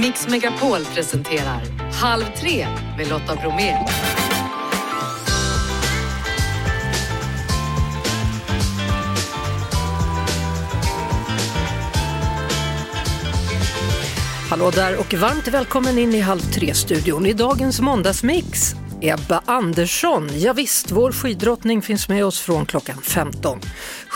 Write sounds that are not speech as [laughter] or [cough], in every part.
Mix Megapol presenterar Halv tre med Lotta Bromé. Hallå där och varmt välkommen in i Halv tre-studion. I dagens måndagsmix Ebba Andersson. Ja, visst, vår skidrottning finns med oss från klockan 15.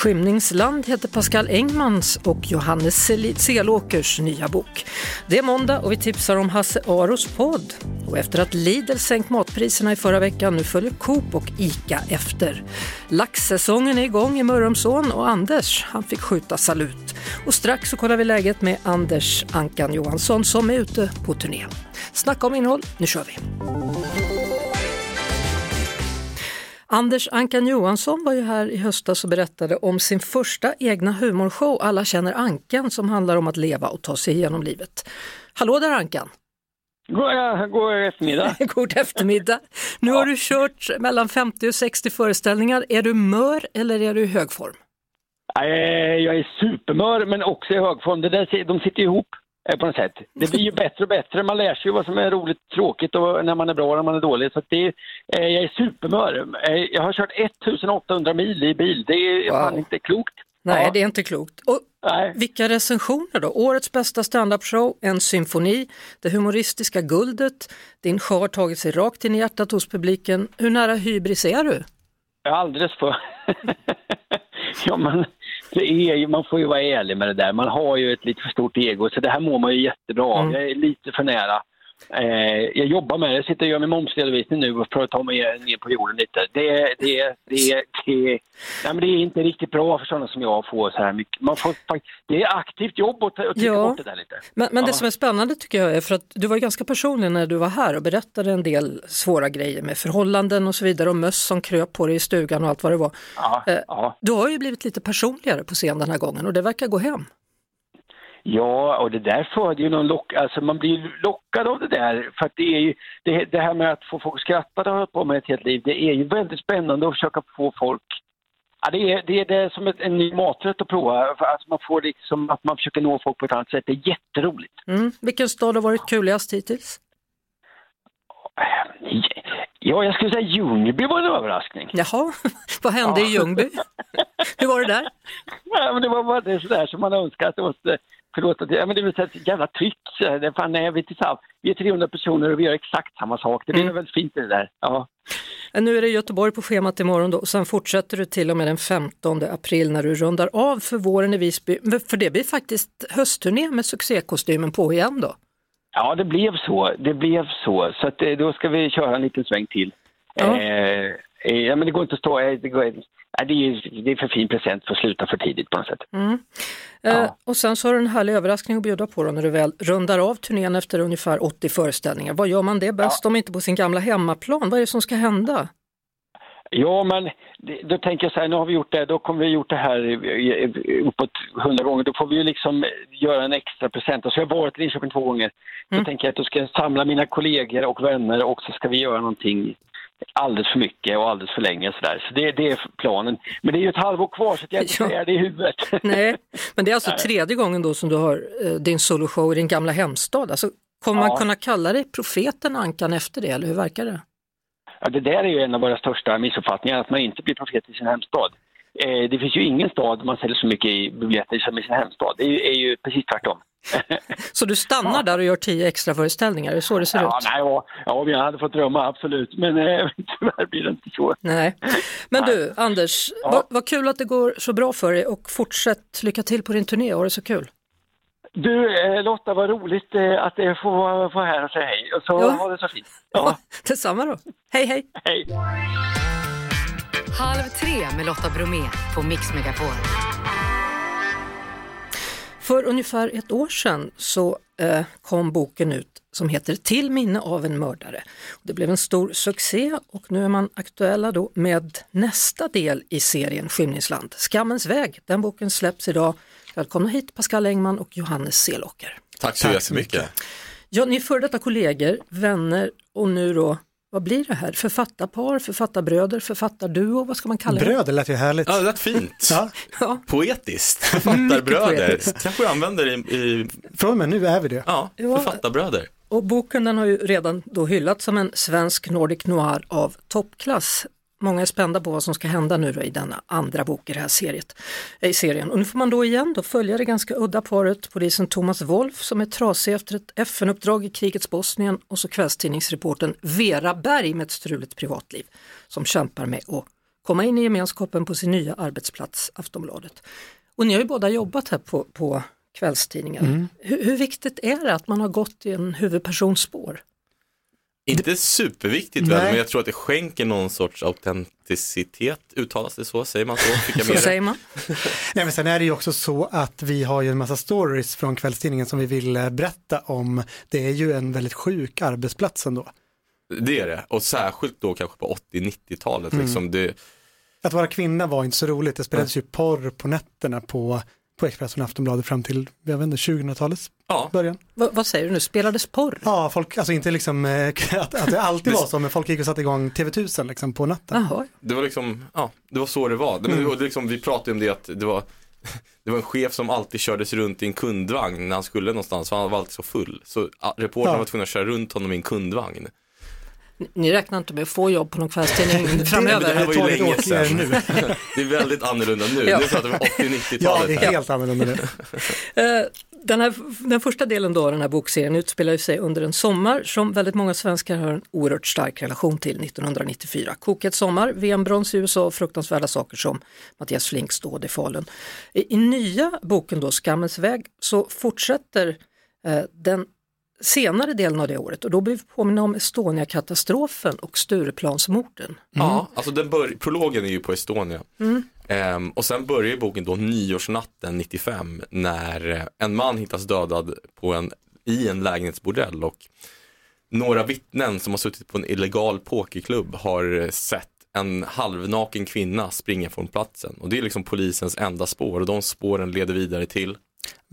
Skymningsland heter Pascal Engmans och Johannes Selåkers nya bok. Det är måndag och vi tipsar om Hasse Aros podd. Och efter att Lidl sänkt matpriserna i förra veckan, nu följer Coop och ICA efter. Laxsäsongen är igång i Mörrumsån och Anders, han fick skjuta salut. Och strax så kollar vi läget med Anders Ankan Johansson som är ute på turné. Snacka om innehåll, nu kör vi! Anders Ankan Johansson var ju här i höstas och berättade om sin första egna humorshow Alla känner Ankan som handlar om att leva och ta sig igenom livet. Hallå där Ankan! God, god eftermiddag! [laughs] god eftermiddag! Nu ja. har du kört mellan 50 och 60 föreställningar. Är du mör eller är du i hög form? Jag är supermör men också i hög form. Det där, de sitter ihop. Eh, på något sätt. Det blir ju bättre och bättre. Man lär sig ju vad som är roligt, tråkigt och när man är bra och när man är dålig. Så det, eh, jag är supermör. Eh, jag har kört 1800 mil i bil. Det är wow. fan inte klokt. Nej, ja. det är inte klokt. Och Nej. Vilka recensioner då? Årets bästa standup-show, en symfoni, det humoristiska guldet, din show har tagit sig rakt in i hjärtat hos publiken. Hur nära hybris är du? Alldeles för. [laughs] ja, men det är ju, man får ju vara ärlig med det där. Man har ju ett lite för stort ego, så det här mår man ju jättebra av. Mm. Jag är lite för nära. Eh, jag jobbar med det, jag sitter och gör min momsredovisning nu för att ta mig ner på jorden lite. Det, det, det, det, nej, men det är inte riktigt bra för sådana som jag att få så här mycket. Man får, det är aktivt jobb att, att ja. bort det där lite. Men, men ja. det som är spännande tycker jag är för att du var ganska personlig när du var här och berättade en del svåra grejer med förhållanden och så vidare och möss som kröp på dig i stugan och allt vad det var. Ja, eh, ja. Du har ju blivit lite personligare på scen den här gången och det verkar gå hem. Ja, och det där föder ju någon lock, alltså man blir lockad av det där för att det är ju, det, det här med att få folk att skratta, det har jag på med ett helt liv, det är ju väldigt spännande att försöka få folk Ja, det, är, det, är, det som ett, en ny maträtt att prova, alltså man får liksom, att man försöker nå folk på ett annat sätt, det är jätteroligt. Mm. Vilken stad har varit kuligast hittills? Ja, jag skulle säga Ljungby var en överraskning. Jaha, [laughs] vad hände ja. i Ljungby? [laughs] Hur var det där? Ja, men det var bara det sådär som man önskar att det måste förlåt, ja, men det är ett jävla tryck. Det fan, nej, vi, tillsammans, vi är 300 personer och vi gör exakt samma sak. Det blir mm. väldigt fint det där. Ja. Nu är det Göteborg på schemat imorgon då och sen fortsätter du till och med den 15 april när du rundar av för våren i Visby. För det blir faktiskt höstturné med succékostymen på igen då? Ja, det blev så. Det blev så. Så att, eh, då ska vi köra en liten sväng till. Ja. Eh ja, men det går inte att stå... Eh, det går, det är, det är för fin present för att sluta för tidigt på något sätt. Mm. Ja. Eh, och sen så har du en härlig överraskning att bjuda på då när du väl rundar av turnén efter ungefär 80 föreställningar. Vad gör man det bäst ja. om inte på sin gamla hemmaplan? Vad är det som ska hända? Ja, men då tänker jag så här, nu har vi gjort det, då kommer vi gjort det här uppåt hundra gånger, då får vi ju liksom göra en extra present. Och så har jag varit i Linköping två gånger. Mm. Då tänker jag att då ska jag samla mina kollegor och vänner och så ska vi göra någonting alldeles för mycket och alldeles för länge. Så, där. så det, det är planen. Men det är ju ett halvår kvar så jag inte ja. det i huvudet. [laughs] Nej, men det är alltså Nej. tredje gången då som du har eh, din soloshow i din gamla hemstad. Alltså, kommer ja. man kunna kalla dig profeten Ankan efter det, eller hur verkar det? Ja, det där är ju en av våra största missuppfattningar, att man inte blir profet i sin hemstad. Eh, det finns ju ingen stad man säljer så mycket i biljetter som i sin hemstad. Det är ju, är ju precis tvärtom. [laughs] så du stannar ja. där och gör tio extra föreställningar, är det så det ser ja, ut? Nej, ja, ja, jag hade fått drömma, absolut. Men eh, [laughs] tyvärr blir det inte så. Nej. Men nej. du, Anders, ja. vad, vad kul att det går så bra för dig och fortsätt lycka till på din turné, har det så kul. Du eh, Lotta, vad roligt eh, att jag får vara här och säga hej. Och så ja. ha det så fint. [laughs] Ja. Detsamma då. Hej hej! Hej! Halv tre med Lotta Bromé på Mix Megapol. För ungefär ett år sedan så eh, kom boken ut som heter Till minne av en mördare. Det blev en stor succé och nu är man aktuella då med nästa del i serien Skymningsland, Skammens väg. Den boken släpps idag. Välkomna hit Pascal Engman och Johannes Selåker. Tack så jättemycket. Ja, ni är före detta kollegor, vänner och nu då vad blir det här? Författarpar, författarbröder, författarduo, vad ska man kalla det? Bröder lät ju härligt. Ja, det lät fint. Ja. Poetiskt. Författarbröder. poetiskt. Kanske vi använder det i, i Från och med nu är vi det. ja, Ja. författarbröder. Och boken den har ju redan då hyllats som en svensk Nordic Noir av toppklass. Många är spända på vad som ska hända nu i denna andra bok i, det här seriet, i serien. Och nu får man då igen då följa det ganska udda paret, polisen Thomas Wolf som är trasig efter ett FN-uppdrag i krigets Bosnien och så kvällstidningsreporten Vera Berg med ett struligt privatliv som kämpar med att komma in i gemenskapen på sin nya arbetsplats Aftonbladet. Och ni har ju båda jobbat här på, på kvällstidningen. Hur, hur viktigt är det att man har gått i en huvudpersons spår? Inte superviktigt väl, men jag tror att det skänker någon sorts autenticitet, uttalas det så? Säger man så? Fick jag Så säger man. [laughs] Nej, men sen är det ju också så att vi har ju en massa stories från kvällstidningen som vi vill eh, berätta om. Det är ju en väldigt sjuk arbetsplats ändå. Det är det, och särskilt då kanske på 80-90-talet. Mm. Liksom det, Att vara kvinna var inte så roligt. Det spelades ju porr på nätterna på, på Expressen och Aftonbladet fram till, jag vet inte, 2000-talets ja, början. Va, vad säger du nu, spelades porr? Ja, folk, alltså inte liksom eh, [laughs] att, att det alltid var så, men folk gick och satte igång TV1000 liksom på natten. Jaha. det var liksom, ja, det var så det var. Men det var liksom, vi pratade om det att det var [laughs] det var en chef som alltid kördes runt i en kundvagn när han skulle någonstans, för han var alltid så full. Så reportern Ja. var tvungen att köra runt honom i en kundvagn. Ni- räknar inte med att få jobb på någon kvällstidning [laughs] men det framöver? här var ju länge sedan. nu. [laughs] Det är väldigt annorlunda nu. Ja. Nu pratar vi Ja, 80-90-talet. det är helt annorlunda nu. [laughs] Eh, Den, här, den första delen då, den här bokserien utspelar sig under en sommar som väldigt många svenskar har en oerhört stark relation till 1994. Kokhet sommar, VM-brons i USA och fruktansvärda saker som Mattias Flinks dåd i Falun. I, I nya boken då, Skammens väg, så fortsätter eh, den senare delen av det året. Och då blir vi påminna om Estonia-katastrofen och Stureplansmorden. Ja, alltså den bör, prologen är ju på Estonia. Ehm, och sen börjar boken då nyårsnatten 95 när eh, en man hittas dödad på en, i en lägenhetsbordell. Och några vittnen som har suttit på en illegal pokerklubb har eh, sett en halvnaken kvinna springa från platsen. Och det är liksom polisens enda spår. Och de spåren leder vidare till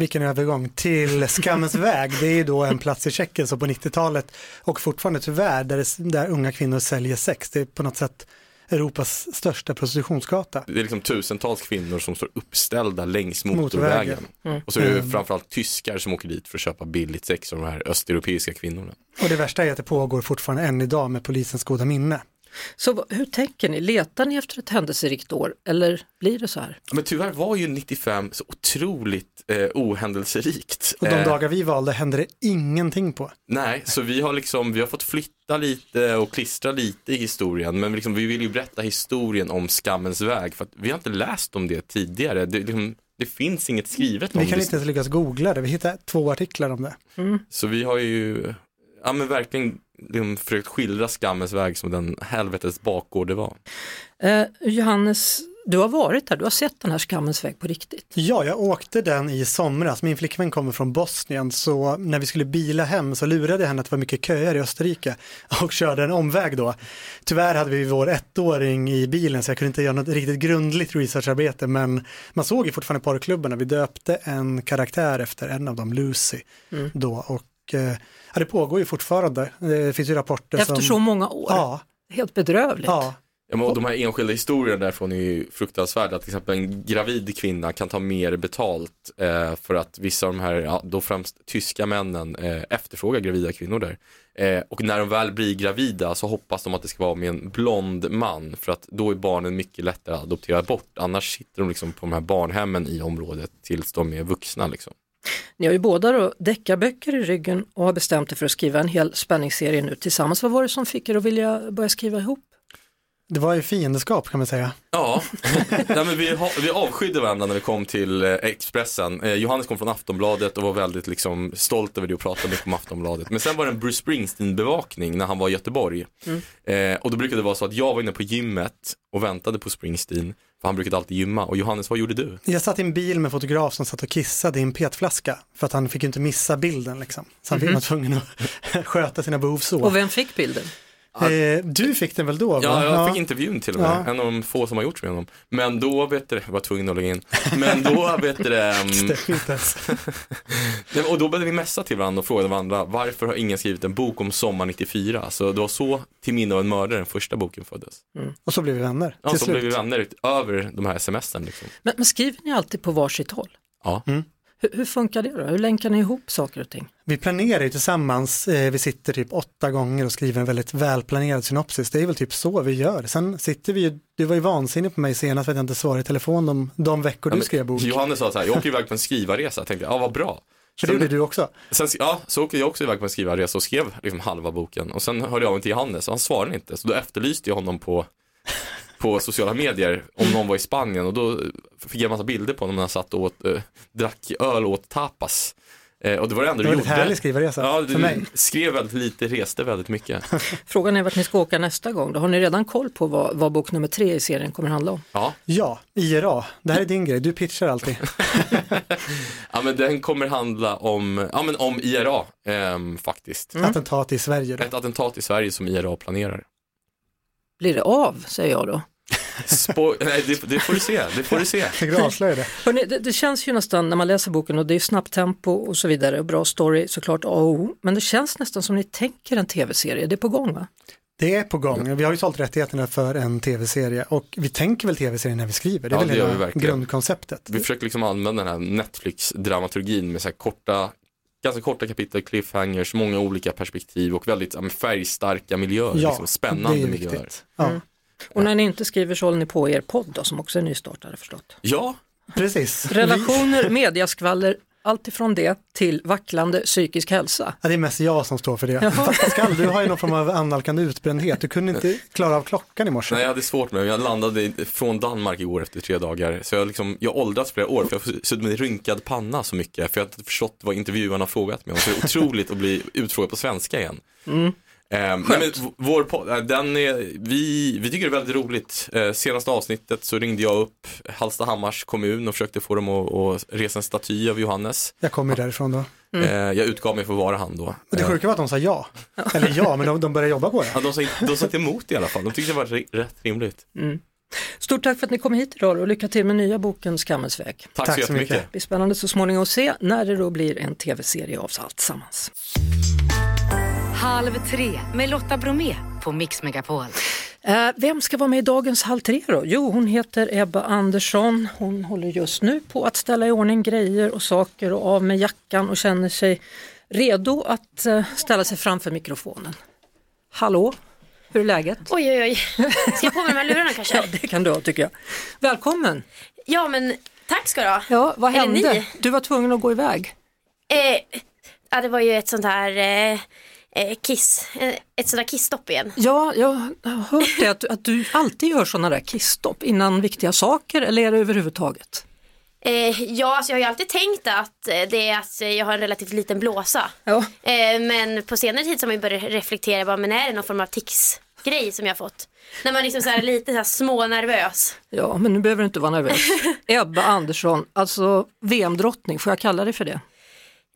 Vilken övergång till Skammens väg. Det är ju då en plats i Tjeckien som på 90-talet och fortfarande tyvärr där, det, där unga kvinnor säljer sex. Det är på något sätt Europas största prostitutionsgata. Det är liksom tusentals kvinnor som står uppställda längs Motorvägen. motorvägen. Och så är det Mm. framförallt tyskar som åker dit för att köpa billigt sex av de här östeuropeiska kvinnorna. Och det värsta är att det pågår fortfarande än idag med polisens goda minne. Så hur tänker ni? Letar ni efter ett händelserikt år eller blir det så här? Men tyvärr var ju 95 så otroligt eh, ohändelserikt. Och de Eh, dagar vi valde hände det ingenting på. Nej, så vi har liksom, vi har fått flytta lite och klistra lite i historien, men liksom, vi vill ju berätta historien om skammens väg, för att vi har inte läst om det tidigare. Det, liksom, det finns inget skrivet om Vi kan det. inte ens lyckas googla det. Vi hittade två artiklar om det. Så vi har ju, ja men verkligen liksom, försökt skildra skammens väg som den helvetes bakgård det var. Eh, Johannes, du har varit här, du har sett den här skammens väg på riktigt. Ja, jag åkte den i somras. Min flickvän kommer från Bosnien så när vi skulle bila hem så lurade jag henne att det var mycket köer i Österrike [laughs] och körde en omväg då. Tyvärr hade vi vår ettåring i bilen så jag kunde inte göra något riktigt grundligt researcharbete men man såg ju fortfarande porrklubbarna. Vi döpte en karaktär efter en av dem, Lucy, då och eh, ja, det pågår ju fortfarande. Det finns ju rapporter Efter som... så många år. Ja, Helt bedrövligt. ja. Ja, men och de här enskilda historierna därifrån är ju fruktansvärda. Till exempel en gravid kvinna kan ta mer betalt eh, för att vissa av de här, ja, då främst tyska männen eh, efterfrågar gravida kvinnor där. Eh, och när de väl blir gravida så hoppas de att det ska vara med en blond man för att då är barnen mycket lättare att adoptera bort. Annars sitter de liksom på de här barnhemmen i området tills de är vuxna liksom. Ni har ju båda då deckarböcker i ryggen och har bestämt er för att skriva en hel spänningsserie nu tillsammans. Vad var det som fick er att vilja börja skriva ihop? Det var ju fiendeskap kan man säga. Ja, [laughs] Nej, men vi, vi avskydde varandra när vi kom till eh, Expressen. Eh, Johannes kom från Aftonbladet och var väldigt liksom, stolt över det och pratade mycket om Aftonbladet. Men sen var det en Bruce Springsteen-bevakning när han var i Göteborg. Eh, och då brukade det vara så att jag var inne på gymmet och väntade på Springsteen. För han brukade alltid gymma. Och Johannes, vad gjorde du? Jag satt i en bil med en fotograf som satt och kissade i en petflaska för att han fick ju inte missa bilden liksom. Så han var tvungen att [laughs] sköta sina behov så. Och vem fick bilden? Eh, du fick den väl då? Va? Ja, jag fick intervjun till och med. Ja. En av de få som har gjorts med honom. Men då, vet du, jag var tvungen att lägga in. Men då, vet du, [laughs] mm. Nej, [laughs] Och då började vi mässa till varandra och fråga varandra varför har ingen skrivit en bok om sommar 94? Så det var så Till minne av en mördare den första boken föddes. Och så blev vi vänner Ja, så slut. blev vi vänner över de här semestern. Liksom. Men, men skriver ni alltid på varsitt håll? Ja. Hur, hur funkar det då? Hur länkar ni ihop saker och ting? Vi planerar ju tillsammans, eh, vi sitter typ åtta gånger och skriver en väldigt välplanerad synopsis. Det är väl typ så vi gör. Sen sitter vi ju, du var ju vansinnig på mig senast för att jag inte svarade i telefon de, de veckor Ja, du skrev bok. Johannes sa så här, jag åker iväg på en skrivarresa. Jag tänkte, ja vad bra. För det gjorde du också. Sen, ja, så åkte jag också iväg på en skrivarresa och skrev liksom halva boken. Och sen hörde jag av mig till Johannes och han svarade inte. Så då efterlyste jag honom på, på sociala medier om någon var i Spanien. Och då fick jag en massa bilder på honom när han satt och åt, eh, drack öl och åt tapas. Eh, och det var det enda Det du var gjorde. väldigt härlig skrivarresa Ja, för du mig. skrev väldigt lite, reste väldigt mycket. [laughs] Frågan är vart ni ska åka nästa gång. Då har ni redan koll på vad, vad bok nummer tre i serien kommer handla om? Ja, Ja, IRA. Det här är din grej, du pitchar alltid. [laughs] ja men den kommer handla om, ja, men om IRA ehm, faktiskt. Attentat i Sverige då. Ett attentat i Sverige som IRA planerar. Blir det av, säger jag då. Spo- nej, det, det får du se, det får du se. [laughs] Hörrni, det, det känns ju nästan när man läser boken och det är snabbt tempo och så vidare och bra story såklart A och O. Men det känns nästan som ni tänker en tv-serie, det är på gång va? Det är på gång. Vi har ju sålt rättigheterna för en tv-serie och vi tänker väl tv-serie när vi skriver. Det är Ja, väl det gör vi hela verkligen. grundkonceptet. Vi försöker liksom använda den här Netflix-dramaturgin med så här korta, ganska korta kapitel, cliffhangers, många olika perspektiv och väldigt ja, färgstarka miljöer, liksom, spännande det är miljöer. Ja, Och när ni inte skriver så håller ni på er podd då, som också är nystartade förstått. Ja, precis. Relationer, mediaskvaller, allt ifrån det till vacklande psykisk hälsa. Ja, det är mest jag som står för det. Pascal, du har ju någon form av annalkande utbrändhet. Du kunde inte klara av klockan i morse. nej jag hade svårt med det. Jag landade från Danmark igår efter tre dagar. Så jag, liksom, jag åldrats flera år för jag har suttit med rynkad panna så mycket. För jag har inte förstått vad intervjuarna har frågat mig om. Så det är otroligt att bli utfrågad på svenska igen. Ehm, nej, men vår podd, äh, den är, vi, vi tycker det är väldigt roligt. Eh, senaste avsnittet så ringde jag upp Hallstahammars kommun och försökte få dem att, att resa en staty av Johannes. Jag kommer ju därifrån då. Eh, jag utgav mig för att vara han då. Och det Eh, sjuka var att de sa ja. Eller ja, men de, de började jobba på det. ja, de, sa, inte- de sa inte emot i alla fall, de tyckte det var rätt rimligt. Stort tack för att ni kom hit idag och lycka till med nya boken Skammens väg. Tack, Tack så så jättemycket. mycket. Det blir spännande så småningom att se när det då blir en tv-serie av allt sammans. Halv tre med Lotta Bromé på Mix Megapol. Eh, vem ska vara med i dagens Halv tre då? Jo, hon heter Ebba Andersson. Hon håller just nu på att ställa i ordning grejer och saker och av med jackan och känner sig redo att eh, ställa sig framför mikrofonen. Hallå, hur är läget? Oj, oj, oj. Ska jag på med de här lurarna [laughs] kanske? Ja, det kan du ha tycker jag. Välkommen! Ja, men tack ska du ha. Ja, vad hände? Du var tvungen att gå iväg. Eh, ja, det var ju ett sånt här eh, eh, kiss, eh, ett här kissstopp igen. Ja, jag har hört det, att, att du alltid gör sådana där kissstopp innan viktiga saker eller är det överhuvudtaget? Eh, ja, alltså jag har ju alltid tänkt att eh, det är att jag har en relativt liten blåsa. Ja. Eh, men på senare tid så har man börjat reflektera, bara, men är det någon form av tics-grej som jag fått? När man liksom så här lite så här smånervös. Ja, men nu behöver du inte vara nervös. [laughs] Ebba Andersson, alltså VM-drottning, får jag kalla dig för det?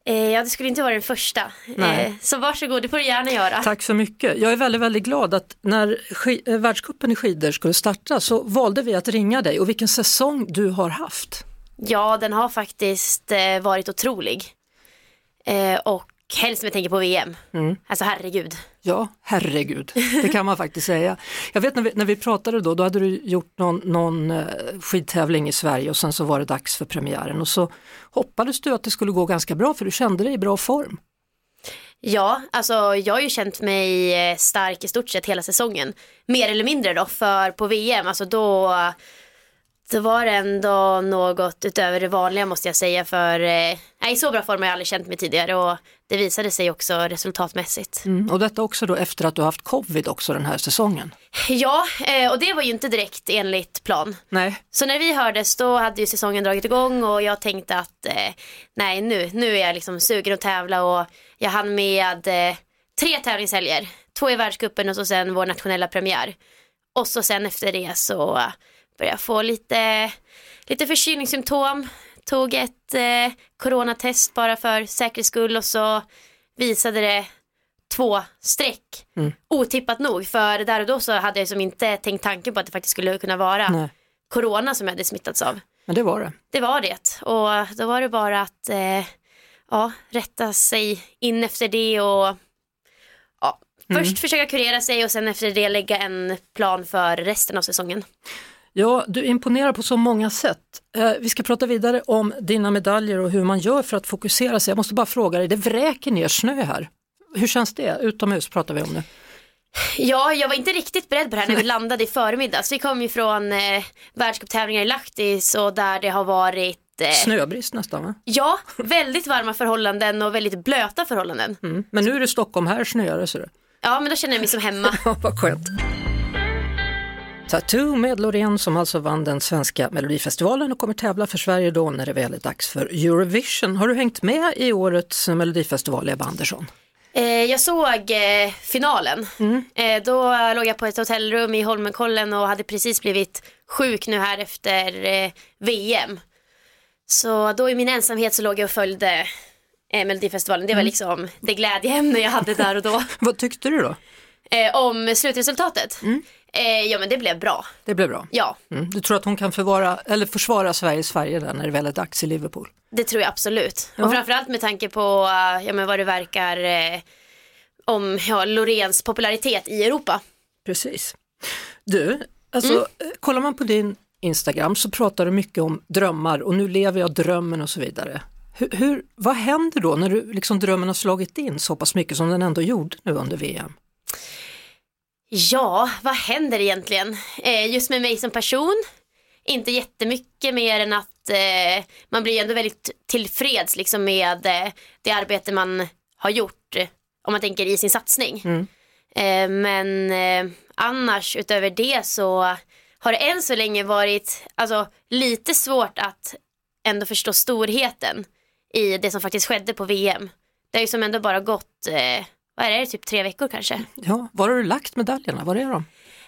Eh, ja, det skulle inte vara den första. Nej. Eh, så varsågod, det får du gärna göra. Tack så mycket. Jag är väldigt, väldigt glad att när eh, världscupen i skidor skulle starta så valde vi att ringa dig och vilken säsong du har haft. Ja, den har faktiskt varit otrolig. Och helst jag tänker på VM. Alltså herregud. Ja, herregud, det kan man faktiskt säga. Jag vet när vi, när vi pratade då, då hade du gjort någon, någon eh, skidtävling i Sverige och sen så var det dags för premiären och så hoppades du att det skulle gå ganska bra för du kände dig i bra form. Ja, alltså jag har ju känt mig eh, stark i stort sett hela säsongen. Mer eller mindre då, för på VM, alltså då, då var det ändå något utöver det vanliga måste jag säga. För eh, nej, så bra form har jag aldrig känt mig tidigare och det visade sig också resultatmässigt. Mm. Och detta också då efter att du haft covid också den här säsongen. Ja, eh, och det var ju inte direkt enligt plan. Nej, Så när vi hördes då hade ju säsongen dragit igång och jag tänkte att eh, nej nu, nu är jag liksom sugen att tävla och jag hann med eh, tre tävlingshelger. Två i världscupen och så sen vår nationella premiär. Och så sen efter det så började jag få lite, lite förkylningssymptom. Tog ett eh, coronatest bara för säkerhets skull och så visade det två streck. Otippat nog, för där och då så hade jag som inte tänkt tanken på att det faktiskt skulle kunna vara Nej. corona som jag hade smittats av. Men det var det. Det var det och då var det bara att eh, ja, rätta sig in efter det och ja, först försöka kurera sig och sen efter det lägga en plan för resten av säsongen. Ja, du imponerar på så många sätt. Eh, vi ska prata vidare om dina medaljer och hur man gör för att fokusera sig. Jag måste bara fråga dig, det vräker ner snö här. Hur känns det? Utomhus pratar vi om nu. Ja, jag var inte riktigt beredd på det här när vi landade i förmiddags. Vi kom ju från eh, världscuptävlingar i Lahtis och där det har varit eh, Snöbrist nästan va? Ja, väldigt varma förhållanden och väldigt blöta förhållanden. Mm. Men nu är det Stockholm, här snöar det. ser du. Ja, men då känner jag mig som hemma. [laughs] Ja, vad skönt. Tattoo med Loreen som alltså vann den svenska melodifestivalen och kommer tävla för Sverige då när det väl är dags för Eurovision. Har du hängt med i årets melodifestival, Ebba Andersson? Eh, jag såg eh, finalen. Eh, då låg jag på ett hotellrum i Holmenkollen och hade precis blivit sjuk nu här efter VM. Så då i min ensamhet så låg jag och följde eh, Melodifestivalen. Det var liksom det glädjeämne jag hade där och då. [laughs] Vad tyckte du då? Om slutresultatet? Eh, ja men det blev bra. Det blev bra. Ja, Mm. Du tror att hon kan förvara, eller försvara Sveriges färger där när det väl är dags i Liverpool? det tror jag absolut. Ja. Och framförallt med tanke på eh, ja, men vad det verkar eh, om ja, Loreens popularitet i Europa. Precis. Du, alltså eh, kollar man på din Instagram så pratar du mycket om drömmar och nu lever jag drömmen och så vidare. Hur, hur, vad händer då när du, liksom drömmen har slagit in så pass mycket som den ändå gjorde nu under VM? Ja, vad händer egentligen? Eh, just med mig som person, inte jättemycket mer än att eh, man blir ändå väldigt tillfreds liksom, med eh, det arbete man har gjort, om man tänker i sin satsning. Eh, men eh, annars utöver det så har det än så länge varit alltså, lite svårt att ändå förstå storheten i det som faktiskt skedde på VM. Det har ju som ändå bara gått, eh, vad är det, typ tre veckor kanske. Ja, var har du lagt medaljerna? Var är de?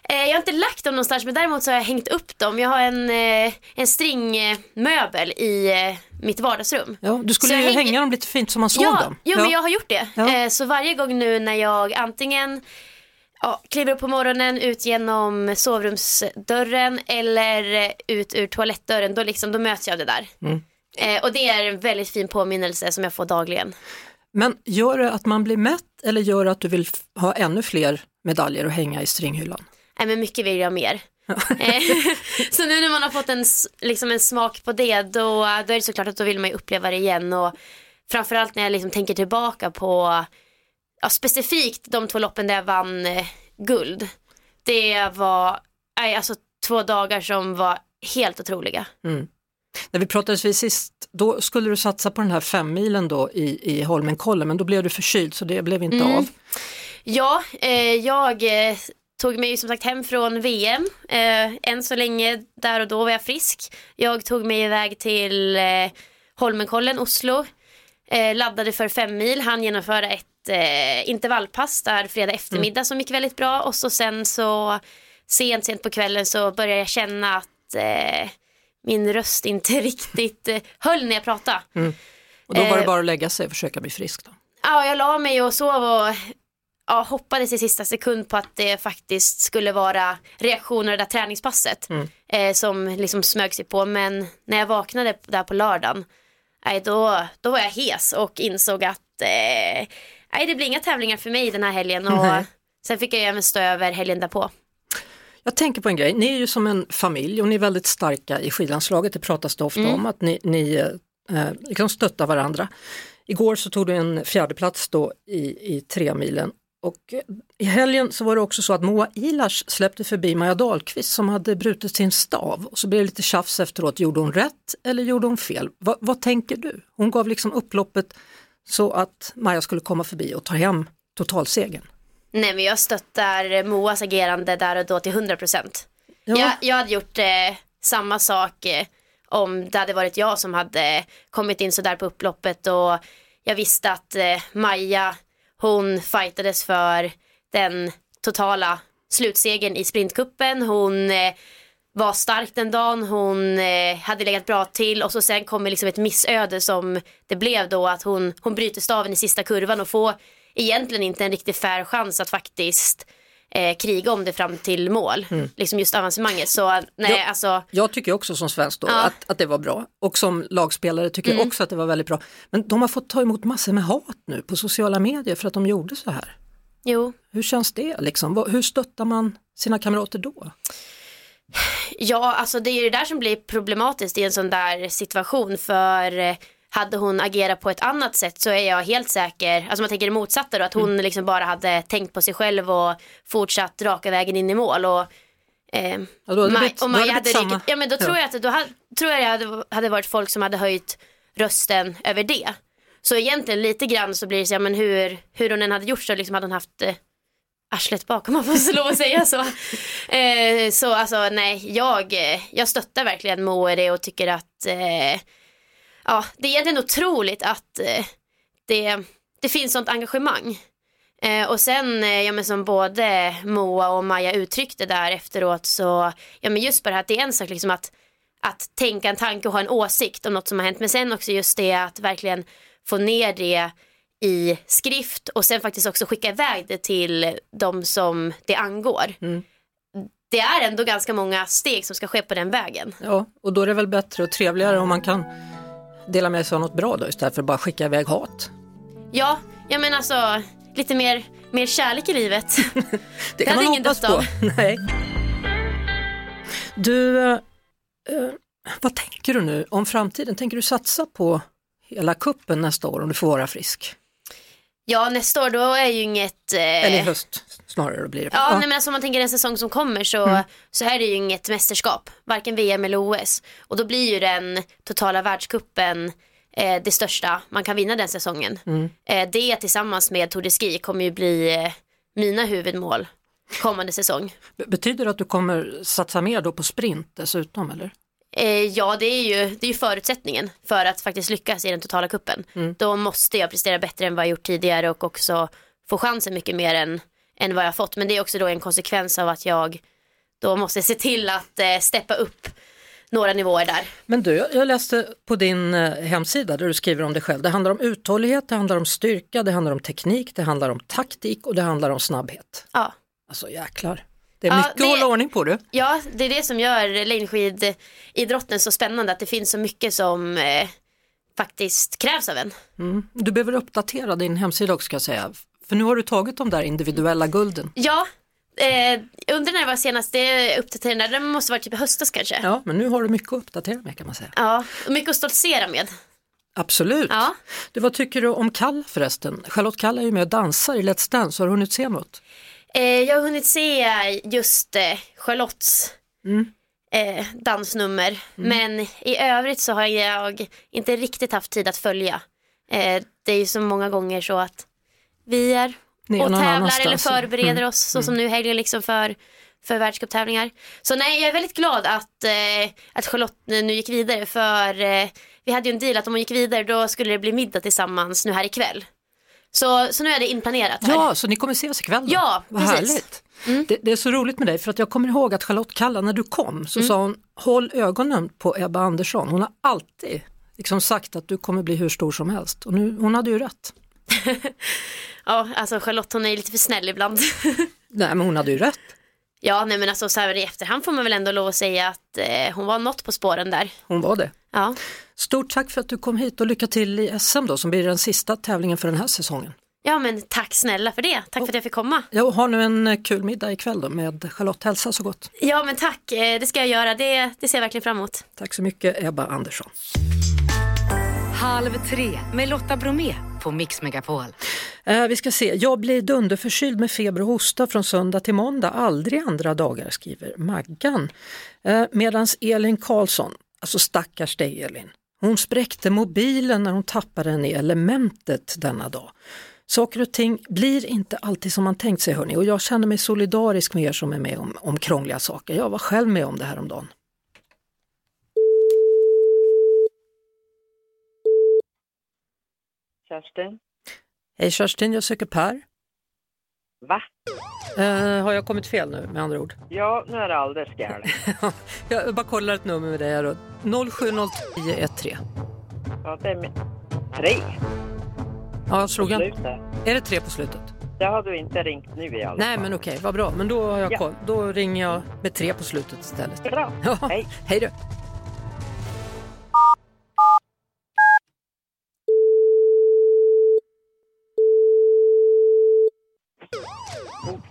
Eh, jag har inte lagt dem någonstans men däremot så har jag hängt upp dem. Jag har en, eh, en stringmöbel i eh, mitt vardagsrum. Ja, du skulle Så ju hänger- hänga dem lite fint så man såg Ja, dem. jo, men jag har gjort det. Ja. Så varje gång nu när jag antingen ja, kliver upp på morgonen ut genom sovrumsdörren eller ut ur toalettdörren då, liksom, då möts jag av det där. Mm. Och det är en väldigt fin påminnelse som jag får dagligen. Men gör det att man blir mätt eller gör det att du vill ha ännu fler medaljer att hänga i stringhyllan? Nej men mycket vill jag mer. Eh, [laughs] så nu när man har fått en, liksom en smak på det då, då är det såklart att då vill man ju uppleva det igen och framförallt när jag liksom tänker tillbaka på ja, specifikt de två loppen där jag vann eh, guld. Det var nej, alltså, två dagar som var helt otroliga. När vi pratades vid sist, då skulle du satsa på den här femmilen då i, i Holmenkollen, men då blev du förkyld så det blev inte Mm. av. Ja, eh, jag eh, tog mig som sagt hem från VM. Eh, än så länge, där och då var jag frisk. Jag tog mig iväg till eh, Holmenkollen, Oslo. Eh, laddade för fem mil, han genomföra ett eh, intervallpass där fredag eftermiddag som gick väldigt bra. Och så sen så sent, sent på kvällen så började jag känna att eh, min röst inte [laughs] riktigt eh, höll när jag pratade. Och då var det Eh, bara att lägga sig och försöka bli frisk. Då. Ja, jag la mig och sov och ja, hoppades i sista sekund på att det faktiskt skulle vara reaktioner av det där träningspasset eh, som liksom smög sig på. Men när jag vaknade där på lördagen, nej, då, då var jag hes och insåg att eh, det blir inga tävlingar för mig den här helgen. Och sen fick jag även stå över helgen därpå. Jag tänker på en grej, ni är ju som en familj och ni är väldigt starka i skidlandslaget, det pratas det ofta om att ni, ni eh, liksom stöttar varandra. Igår så tog du en fjärde plats då i, i tre milen och eh, i helgen så var det också så att Moa Ilars släppte förbi Maja Dahlqvist som hade brutit sin stav och så blev det lite tjafs efteråt, gjorde hon rätt eller gjorde hon fel? Va, vad tänker du? Hon gav liksom upploppet så att Maja skulle komma förbi och ta hem totalsegern. Nej men jag stöttar Moas agerande där och då till 100%. Ja. Jag, jag hade gjort eh, samma sak eh, om det hade varit jag som hade kommit in sådär på upploppet och jag visste att eh, Maja, hon fightades för den totala slutsegern i sprintkuppen. Hon eh, var stark den dagen, hon eh, hade legat bra till och så sen kommer liksom ett missöde som det blev då att hon, hon bryter staven i sista kurvan och får egentligen inte en riktigt fair chans att faktiskt eh, kriga om det fram till mål. Liksom just avancemanget. Så nej, Ja. alltså. Jag tycker också som svensk då Ja. att, att det var bra och som lagspelare tycker Mm. jag också att det var väldigt bra. Men de har fått ta emot massor med hat nu på sociala medier för att de gjorde så här. Jo, Hur känns det liksom? Hur stöttar man sina kamrater då? Ja, alltså det är ju det där som blir problematiskt i en sån där situation för eh, hade hon agerat på ett annat sätt så är jag helt säker, alltså man tänker det motsatta då, att hon liksom bara hade tänkt på sig själv och fortsatt raka vägen in i mål och eh, Ja, då hade och då hade hade ja men då tror jag att då hade, tror jag det hade, hade varit folk som hade höjt rösten över det. Så egentligen lite grann så blir det så, ja men hur, hur hon än hade gjort så liksom hade hon haft eh, arslet bakom om man får lov att säga så. [laughs] Eh, så alltså nej, jag, eh, jag stöttar verkligen det och tycker att eh, ja, det är egentligen otroligt att eh, det, det finns sånt engagemang. Eh, och sen, eh, ja men som både Moa och Maja uttryckte där efteråt så, ja men just bara att det är en sak liksom att, att tänka en tanke och ha en åsikt om något som har hänt. Men sen också just det att verkligen få ner det i skrift och sen faktiskt också skicka iväg det till de som det angår. Det är ändå ganska många steg som ska ske på den vägen. Ja, och då är det väl bättre och trevligare om man kan dela med sig av något bra då istället för att bara skicka iväg hat. Ja, jag menar alltså lite mer, mer kärlek i livet. [laughs] Det hade kan man ingen hoppas dött på. av. [laughs] Nej. Du, eh, eh, vad tänker du nu om framtiden? Tänker du satsa på hela kuppen nästa år om du får vara frisk? Ja, nästa år då är ju inget... Eh, Eller i höst snarare då blir det. Ja, Nej, men alltså, om man tänker en säsong som kommer så, så här är det ju inget mästerskap, varken VM eller OS. Och då blir ju den totala världskuppen eh, det största man kan vinna den säsongen. Eh, det tillsammans med Tour de Ski kommer ju bli eh, mina huvudmål kommande säsong. Betyder det att du kommer satsa mer då på sprint dessutom eller? Eh, ja, det är, ju, det är ju förutsättningen för att faktiskt lyckas i den totala kuppen. Då måste jag prestera bättre än vad jag gjort tidigare och också få chansen mycket mer än, än vad jag fått. Men det är också då en konsekvens av att jag då måste se till att eh, steppa upp några nivåer där. Men du, jag- läste på din eh, hemsida där du skriver om dig själv. Det handlar om uthållighet, det handlar om styrka, det handlar om teknik, det handlar om taktik och det handlar om snabbhet. Ja. Alltså jäklar. Det är Ja, mycket det- att hålla ordning på du. ja, det är det som gör längdskididrotten så spännande, att det finns så mycket som eh, faktiskt krävs av en. Du behöver uppdatera din hemsida också ska jag säga. För nu har du tagit de där individuella gulden. Ja, eh, undrar när det var senast det uppdaterade, det måste vara typ i höstas kanske. Ja, men nu har du mycket att uppdatera med kan man säga. Ja, och mycket att stoltsera med. Absolut. Ja. Du, vad tycker du om Kall förresten? Charlotte Kall är ju med och dansar i Let's Dance. Har du hunnit se något? Eh, jag har hunnit se just eh, Charlottes eh, dansnummer. Men i övrigt så har jag inte riktigt haft tid att följa. Eh, det är ju så många gånger så att vi är Ni och tävlar eller förbereder oss så som nu i helgen liksom för, för världscuptävlingar. Så nej, jag är väldigt glad att, eh, att Charlotte nu gick vidare för eh, vi hade ju en deal att om hon gick vidare då skulle det bli middag tillsammans nu här ikväll. Så, så nu är det inplanerat här. Ja, så ni kommer ses ikväll då? Ja, Vad precis. härligt. Det, det är så roligt med dig för att jag kommer ihåg att Charlotte Kalla när du kom så sa hon håll ögonen på Ebba Andersson. Hon har alltid liksom sagt att du kommer bli hur stor som helst och nu, hon hade ju rätt. [laughs] Ja, alltså Charlotte hon är lite för snäll ibland. [laughs] Nej men hon hade ju rätt. ja, nej men alltså så här i efterhand får man väl ändå lov att säga att eh, hon var något på spåren där. Hon var det. Ja. Stort tack för att du kom hit och lycka till i SM då som blir den sista tävlingen för den här säsongen. ja, men tack snälla för det. Tack för att jag fick komma. Jag har nu en eh, kul middag ikväll då med Charlotte. Hälsa så gott. Ja, men tack. Eh, Det ska jag göra. Det, det ser jag verkligen fram emot. Tack så mycket Ebba Andersson. Halv tre med Lotta Bromé på Mix Megapol. Eh, vi ska se, jag blir dunderförkyld med feber och hosta från söndag till måndag, aldrig andra dagar, skriver Maggan. Eh, Medan Elin Karlsson, alltså stackars dig Elin, hon spräckte mobilen när hon tappade den i elementet denna dag. Saker och ting blir inte alltid som man tänkt sig hörni och jag känner mig solidarisk med er som är med om, om krångliga saker. Jag var själv med om det här om dagen. Kerstin? Hej Kerstin, jag söker Per. Va? Eh, har jag kommit fel nu med andra ord? Ja, nu är det alldeles galet. [laughs] Jag bara kollar ett nummer med dig här då. 070913. Ja, det är min... Tre? Ja, jag slog en. Är det tre på slutet? Det har du inte ringt nu i alla Nej, fall. men okej, vad bra. Men då har jag Ja. koll. Då ringer jag med tre på slutet istället. Bra. [laughs] Ja, Hej. hej då.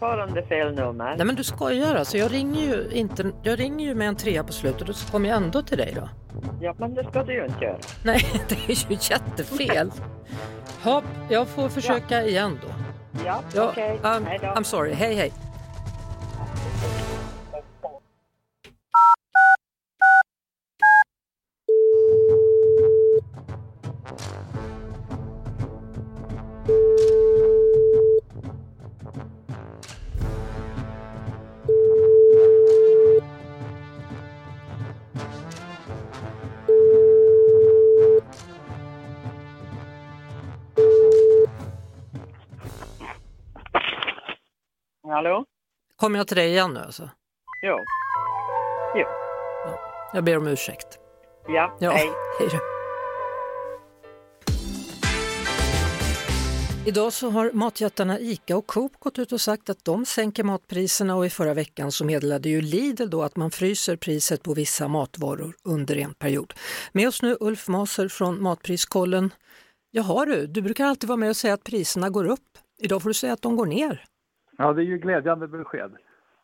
Fortfarande fel nummer. Nej men du skojar alltså, jag ringer ju, inte, jag ringer ju med en trea på slutet och så kommer jag ändå till dig då. Ja, men det ska du ju inte göra. Nej, [laughs] det är ju jättefel. Hopp, jag får försöka igen då. Ja, okej. um, Hej då. I'm sorry, hej hej. Hallå? Kommer jag till dig igen nu alltså? Jo. Jo. Jag ber om ursäkt. Ja, Ja, hej. [laughs] hej då. Idag så har matjättarna ICA och Coop gått ut och sagt att de sänker matpriserna och i förra veckan så meddelade ju Lidl då att man fryser priset på vissa matvaror under en period. Med oss nu Ulf Maser från Matpriskollen. Jaha du, du brukar alltid vara med och säga att priserna går upp. Idag får du säga att de går ner. Ja, det är ju glädjande besked.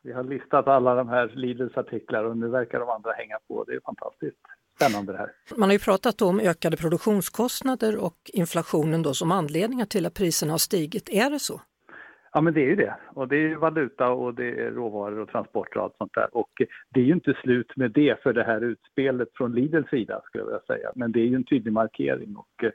Vi har listat alla de här Lidls artiklar och nu verkar de andra hänga på. Det är fantastiskt spännande det här. Man har ju pratat om ökade produktionskostnader och inflationen då som anledningar till att priserna har stigit. Är det så? Ja, men det är ju det. Och det är valuta och det är råvaror och transporter och allt sånt där. Och det är ju inte slut med det för det här utspelet från Lidls sida skulle jag vilja säga. Men det är ju en tydlig markering. Och eh,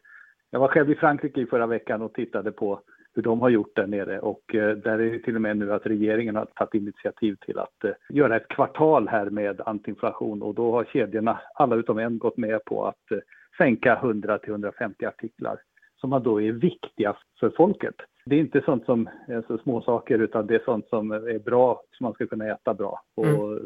jag var själv i Frankrike i förra veckan och tittade på hur de har gjort där nere och eh, där är det till och med nu att regeringen har tagit initiativ till att eh, göra ett kvartal här med antiinflation och då har kedjorna, alla utom en, gått med på att eh, sänka 100 till 150 artiklar som då är viktiga för folket. Det är inte sånt som är så små saker utan det är sånt som är bra som man ska kunna äta bra och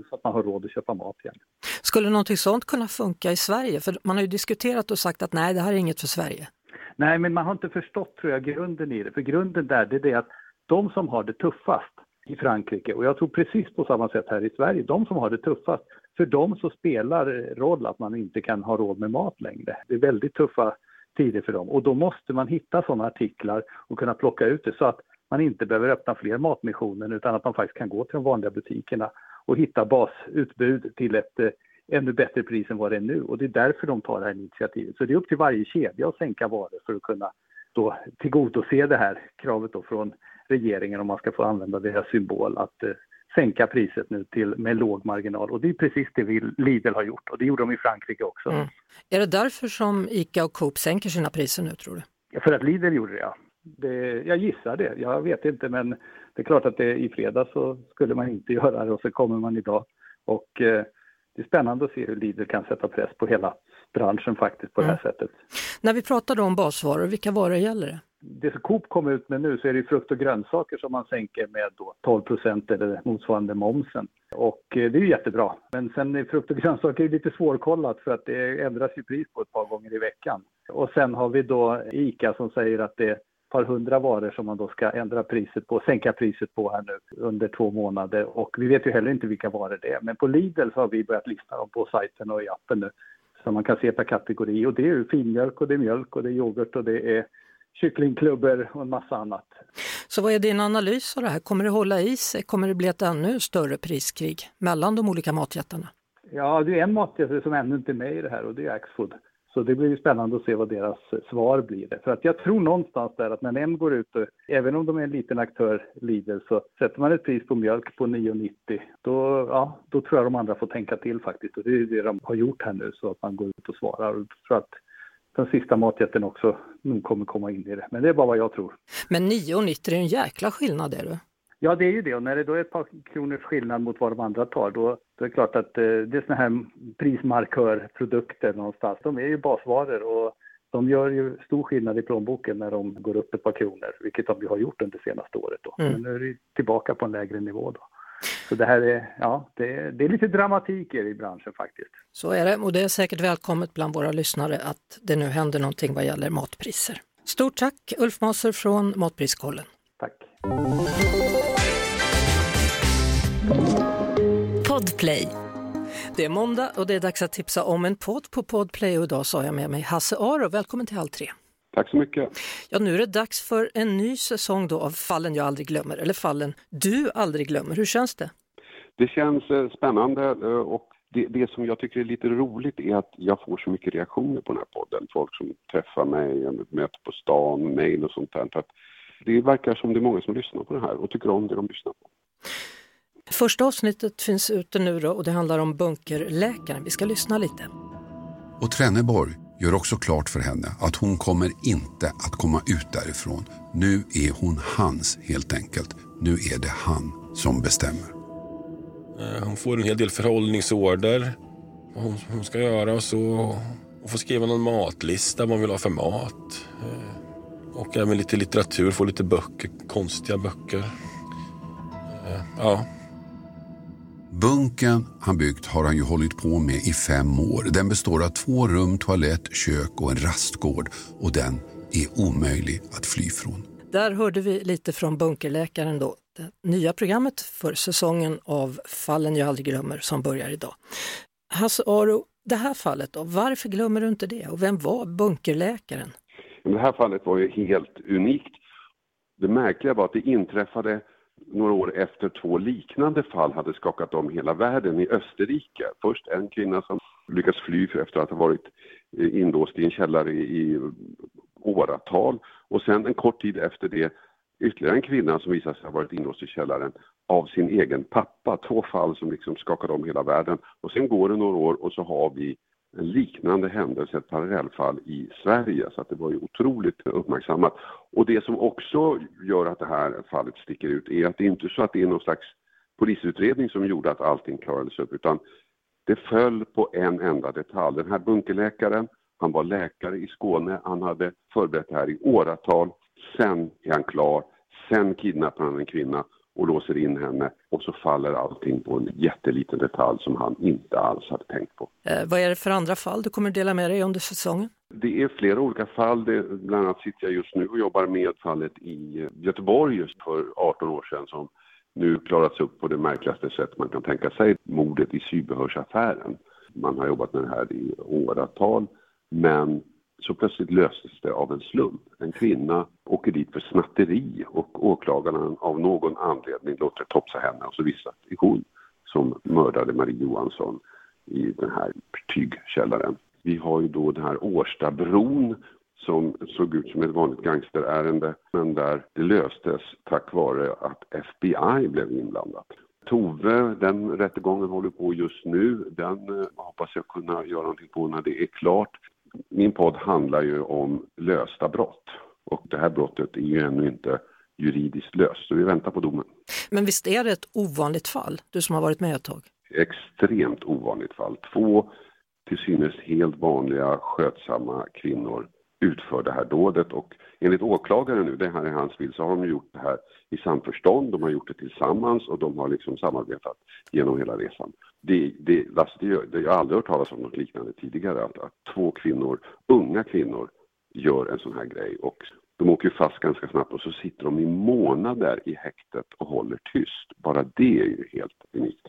så att man har råd att köpa mat igen. Skulle någonting sånt kunna funka i Sverige? För man har ju diskuterat och sagt att nej, det här är inget för Sverige. Nej, men man har inte förstått tror jag grunden i det. För grunden där det är det att de som har det tuffast i Frankrike och jag tror precis på samma sätt här i Sverige, de som har det tuffast, för dem så spelar det roll att man inte kan ha råd med mat längre. Det är väldigt tuffa tider för dem och då måste man hitta sådana artiklar och kunna plocka ut det så att man inte behöver öppna fler matmissioner utan att man faktiskt kan gå till de vanliga butikerna och hitta basutbud till ett eh, ännu bättre pris än vad det är nu och det är därför de tar det här initiativet. Så det är upp till varje kedja att sänka varor för att kunna då tillgodose det här kravet då från regeringen om man ska få använda deras symbol att eh, sänka priset nu till med låg marginal och det är precis det Lidl har gjort och det gjorde de i Frankrike också. Mm. Är det därför som ICA och Coop sänker sina priser nu tror du? För att Lidl gjorde det ja. Det, jag gissar det, jag vet inte men det är klart att det, i fredag så skulle man inte göra det och så kommer man idag och eh, det är spännande att se hur Lidl kan sätta press på hela branschen faktiskt på det här sättet. När vi pratade om basvaror, vilka varor gäller det? Det som Coop kom ut med nu så är det frukt och grönsaker som man sänker med då 12 procent eller motsvarande momsen. Och eh, det är ju jättebra. Men sen är frukt och grönsaker lite svårkollat för att det ändras ju pris på ett par gånger i veckan. Och sen har vi då ICA som säger att det par hundra varor som man då ska ändra priset på, sänka priset på här nu under två månader. Och vi vet ju heller inte vilka varor det är. Men på Lidl så har vi börjat lista dem på sajten och i appen nu. Så man kan se per kategori och det är ju finmjölk och det är mjölk och det är yoghurt och det är kycklingklubbor och en massa annat. Så vad är din analys av det här? Kommer det hålla i sig? Kommer det bli ett ännu större priskrig mellan de olika matjättarna? Ja, det är en matjätte som ännu inte är med i det här och det är Axfood. Så det blir ju spännande att se vad deras svar blir. För att jag tror någonstans där att när en går ut, och, även om de är en liten aktör, Lidl, så sätter man ett pris på mjölk på 9,90 då, ja, då tror jag de andra får tänka till faktiskt. Och det är det de har gjort här nu, så att man går ut och svarar. Och tror att den sista matjätten också nog kommer komma in i det. Men det är bara vad jag tror. Men 9,90 är en jäkla skillnad är det. Ja, det är ju det. Och när det då är ett par kronors skillnad mot vad de andra tar, då, då är det klart att eh, det är såna här prismarkörprodukter någonstans. De är ju basvaror och de gör ju stor skillnad i plånboken när de går upp ett par kronor, vilket de ju har gjort under senaste året. Då. Mm. Men nu är det tillbaka på en lägre nivå. Då. Så det här är, ja, det, är- det är lite dramatik i branschen faktiskt. Så är det och det är säkert välkommet bland våra lyssnare att det nu händer någonting vad gäller matpriser. Stort tack Ulf Maser från Matpriskollen. Tack. Podplay. Det är måndag och det är dags att tipsa om en podd på Podplay och idag sa jag med mig Hasse Aro. Välkommen till Halv tre. Tack så mycket. Ja, nu är det dags för en ny säsong då av Fallen jag aldrig glömmer, eller Fallen du aldrig glömmer. Hur känns det? Det känns eh, spännande eh, och det, det som jag tycker är lite roligt är att jag får så mycket reaktioner på den här podden. Folk som träffar mig, möter på stan, mejl och sånt där. Så att det verkar som det är många som lyssnar på det här och tycker om det de lyssnar på. Första avsnittet finns ute nu då och det handlar om bunkerläkaren. Vi ska lyssna lite. Och Trenneborg gör också klart för henne att hon kommer inte att komma ut därifrån. Nu är hon hans helt enkelt. Nu är det han som bestämmer. Eh, Hon får en hel del förhållningsorder. Vad hon, hon ska göra och så. Hon får skriva någon matlista, vad man vill ha för mat. Eh, Och även lite litteratur, få lite böcker, konstiga böcker. Eh, Ja, Bunken han byggt har han ju hållit på med i fem år. Den består av två rum, toalett, kök och en rastgård. Och den är omöjlig att fly från. Där hörde vi lite från Bunkerläkaren då, det nya programmet för säsongen av Fallen jag aldrig glömmer som börjar idag. Hasse Aro, det här fallet då, varför glömmer du inte det? Och vem var Bunkerläkaren? Det här fallet var ju helt unikt. Det märkliga var att det inträffade några år efter två liknande fall hade skakat om hela världen i Österrike. Först en kvinna som lyckats fly efter att ha varit eh, inlåst i en källare i i åratal och sen en kort tid efter det ytterligare en kvinna som visade sig ha varit inlåst i källaren av sin egen pappa. Två fall som liksom skakade om hela världen. Och sen går det några år och så har vi en liknande händelse, ett parallellfall i Sverige. Så att det var ju otroligt uppmärksammat. Och det som också gör att det här fallet sticker ut är att det inte är så att det är någon slags polisutredning som gjorde att allting klarades upp utan det föll på en enda detalj. Den här bunkerläkaren, han var läkare i Skåne, han hade förberett det här i åratal. Sen är han klar, sen kidnappar han en kvinna och låser in henne och så faller allting på en jätteliten detalj som han inte alls hade tänkt på. Eh, vad är det för andra fall du kommer dela med dig under säsongen? Det är flera olika fall. Det, bland annat sitter jag just nu och jobbar med fallet i Göteborg just för 18 år sedan som nu klarats upp på det märkligaste sätt man kan tänka sig. Mordet i sybehörsaffären. Man har jobbat med det här i åratal men så plötsligt löstes det av en slump. En kvinna åker dit för snatteri och åklagaren av någon anledning låter topsa henne och så visar att det är hon som mördade Marie Johansson i den här tygkällaren. Vi har ju då den här Årstabron som såg ut som ett vanligt gangsterärende men där det löstes tack vare att FBI blev inblandat. Tove, den rättegången håller på just nu. Den eh, hoppas jag kunna göra någonting på när det är klart. Min podd handlar ju om lösta brott och det här brottet är ju ännu inte juridiskt löst så vi väntar på domen. Men visst är det ett ovanligt fall, du som har varit med ett tag? Extremt ovanligt fall. Två till synes helt vanliga skötsamma kvinnor utför det här dådet och enligt åklagaren nu, det här är hans bild, så har de gjort det här i samförstånd, de har gjort det tillsammans och de har liksom samarbetat genom hela resan. Det, det, Lasse, det, det, jag har aldrig hört talas om något liknande tidigare, att, att två kvinnor, unga kvinnor, gör en sån här grej och de åker ju fast ganska snabbt och så sitter de i månader i häktet och håller tyst. Bara det är ju helt unikt.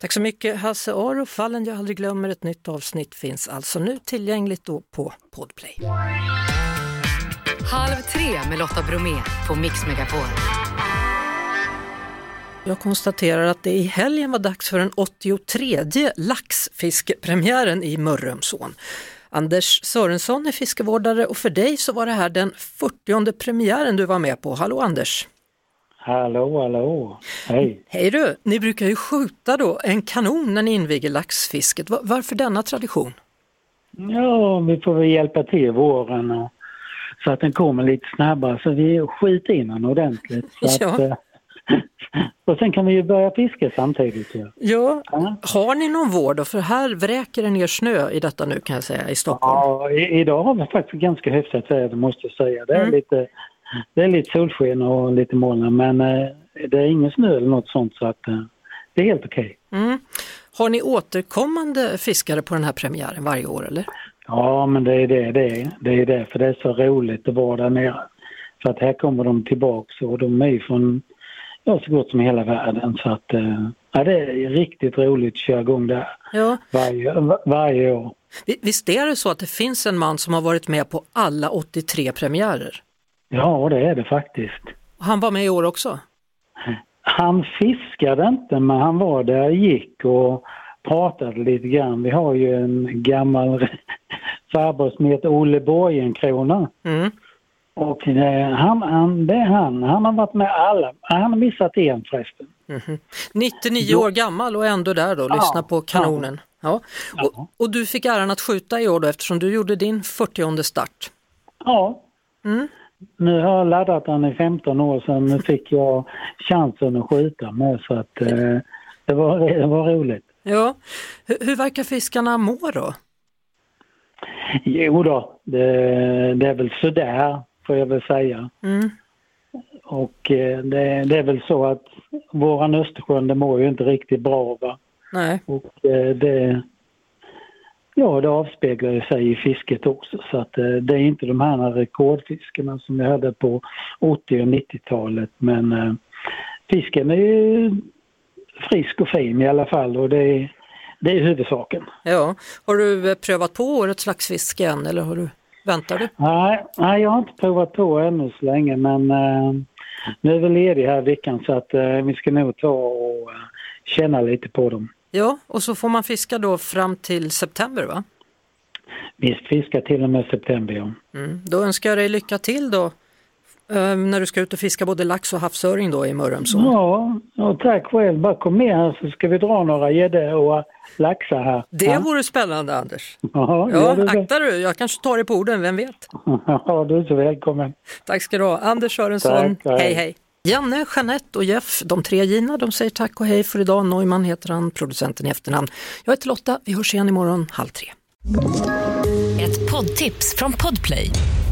Tack så mycket Hasse Aro. Fallen jag aldrig glömmer. Ett nytt avsnitt finns alltså nu tillgängligt då på Podplay. Halv tre med Lotta Bromé på Mix Megapol. Jag konstaterar att det i helgen var dags för den 83 laxfiskepremiären i Mörrumsån. Anders Sörensson är fiskevårdare och för dig så var det här den 40 premiären du var med på. Hallå Anders! Hallå, hallå. Hej. Hej du! Ni brukar ju skjuta då en kanon när ni inviger laxfisket. Va- Varför denna tradition? Ja, vi får väl hjälpa till våren och, så att den kommer lite snabbare så vi skjuter in den ordentligt. Så att, [laughs] Ja. eh, [laughs] och sen kan vi ju börja fiska samtidigt. Ja. Ja, har ni någon vård då? För här vräker det ner snö i detta nu kan jag säga i Stockholm. Ja, i, idag har vi faktiskt ganska hyfsat väder måste jag säga. Det är, Mm. lite, det är lite solsken och lite moln men eh, det är ingen snö eller något sånt så att eh, det är helt okej. Mm. Har ni återkommande fiskare på den här premiären varje år eller? Ja, men det är det det är. Det är det, för det är så roligt att vara där nere. För att här kommer de tillbaks och de är från ja, så gott som hela världen. Så att eh, ja, det är riktigt roligt att köra igång där Ja. varje, va- varje år. Vi- Visst är det så att det finns en man som har varit med på alla 83 premiärer? Ja, det är det faktiskt. Han var med i år också? Han fiskade inte, men han var där och gick och pratade lite grann. Vi har ju en gammal [laughs] farbror som heter Olle Borgenkrona. Mm. Och det, han, han, det är han. Han har varit med alla. Han har missat en förresten. Mhm. 99 år gammal och ändå där då, Ja, lyssna på kanonen. Ja. Och, och du fick äran att skjuta i år då eftersom du gjorde din 40 start. Ja. Mm. Nu har jag laddat den i 15 år sedan. Nu fick jag chansen att skjuta med så att eh, det, var, det var roligt. Ja. Hur, hur verkar fiskarna må då? Jo då, det, det är väl sådär får jag väl säga. Mm. Och eh, det, det är väl så att våran Östersjön det mår ju inte riktigt bra va. Nej. Och eh, det, ja det avspeglar ju sig i fisket också så att eh, det är inte de här rekordfiskarna som vi hade på 80 och 90-talet men fisken är ju frisk och fin i alla fall och det är, det är huvudsaken. Ja. Har du prövat på årets laxfiske än eller har du, väntar du? Nej, nej, jag har inte provat på ännu så länge men eh, nu är vi lediga här i veckan så att eh, vi ska nog ta och eh, känna lite på dem. Ja, och så får man fiska då fram till september va? Vi fiskar till och med september ja. Mm. Då önskar jag dig lycka till då eh, när du ska ut och fiska både lax och havsöring då i Mörrumsån. Ja, och tack själv. Bara kom med här så ska vi dra några gäddor och laxar här. Det ja. vore spännande Anders. Ja, Ja, det. akta du, jag kanske tar dig på orden, vem vet? [laughs] ja, du är så välkommen. Tack ska du ha. Anders Sörensson, Tack, hej. hej hej. Janne, Jeanette och Jeff, de tre Gina, de säger tack och hej för idag. Neumann heter han, producenten i efternamn. Jag heter Lotta, vi hörs igen imorgon halv tre. Ett poddtips från Podplay.